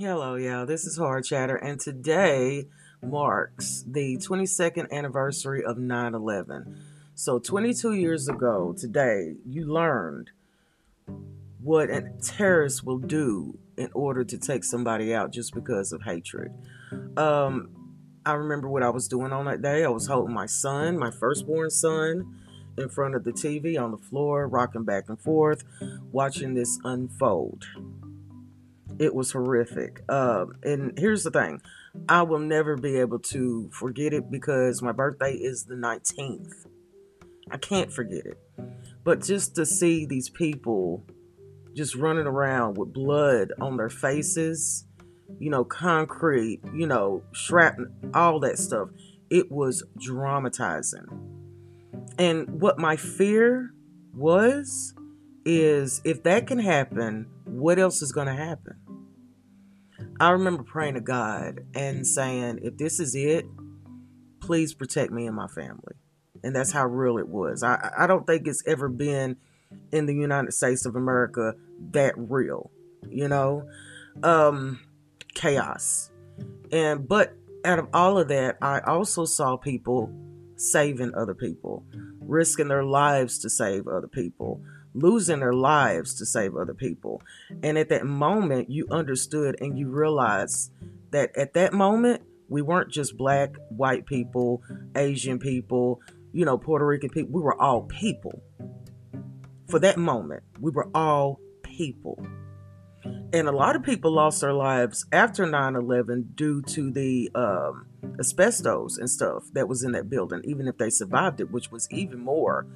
Hello, yeah, this is Hard Chatter, and today marks the 22nd anniversary of 9 11. So, 22 years ago today, you learned what a terrorist will do in order to take somebody out just because of hatred. Um, I remember what I was doing on that day. I was holding my son, my firstborn son, in front of the TV on the floor, rocking back and forth, watching this unfold. It was horrific. Um, and here's the thing I will never be able to forget it because my birthday is the 19th. I can't forget it. But just to see these people just running around with blood on their faces, you know, concrete, you know, shrapnel, all that stuff, it was dramatizing. And what my fear was is if that can happen, what else is going to happen? I remember praying to God and saying, if this is it, please protect me and my family. And that's how real it was. I, I don't think it's ever been in the United States of America that real, you know? Um, chaos. And, but out of all of that, I also saw people saving other people, risking their lives to save other people losing their lives to save other people. And at that moment, you understood and you realized that at that moment, we weren't just black, white people, Asian people, you know, Puerto Rican people. We were all people. For that moment, we were all people. And a lot of people lost their lives after 9 11 due to the um, asbestos and stuff that was in that building, even if they survived it, which was even more,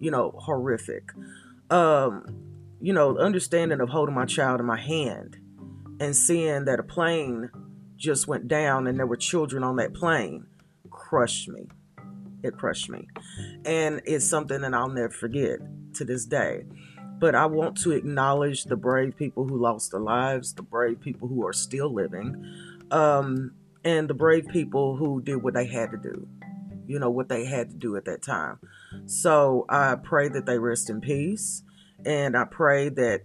you know, horrific um, you know, understanding of holding my child in my hand and seeing that a plane just went down and there were children on that plane crushed me. It crushed me. And it's something that I'll never forget to this day. But I want to acknowledge the brave people who lost their lives, the brave people who are still living, um, and the brave people who did what they had to do. You know, what they had to do at that time. So I pray that they rest in peace. And I pray that,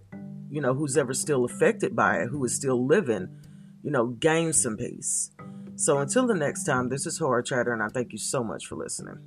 you know, who's ever still affected by it, who is still living, you know, gain some peace. So until the next time, this is Horror Chatter, and I thank you so much for listening.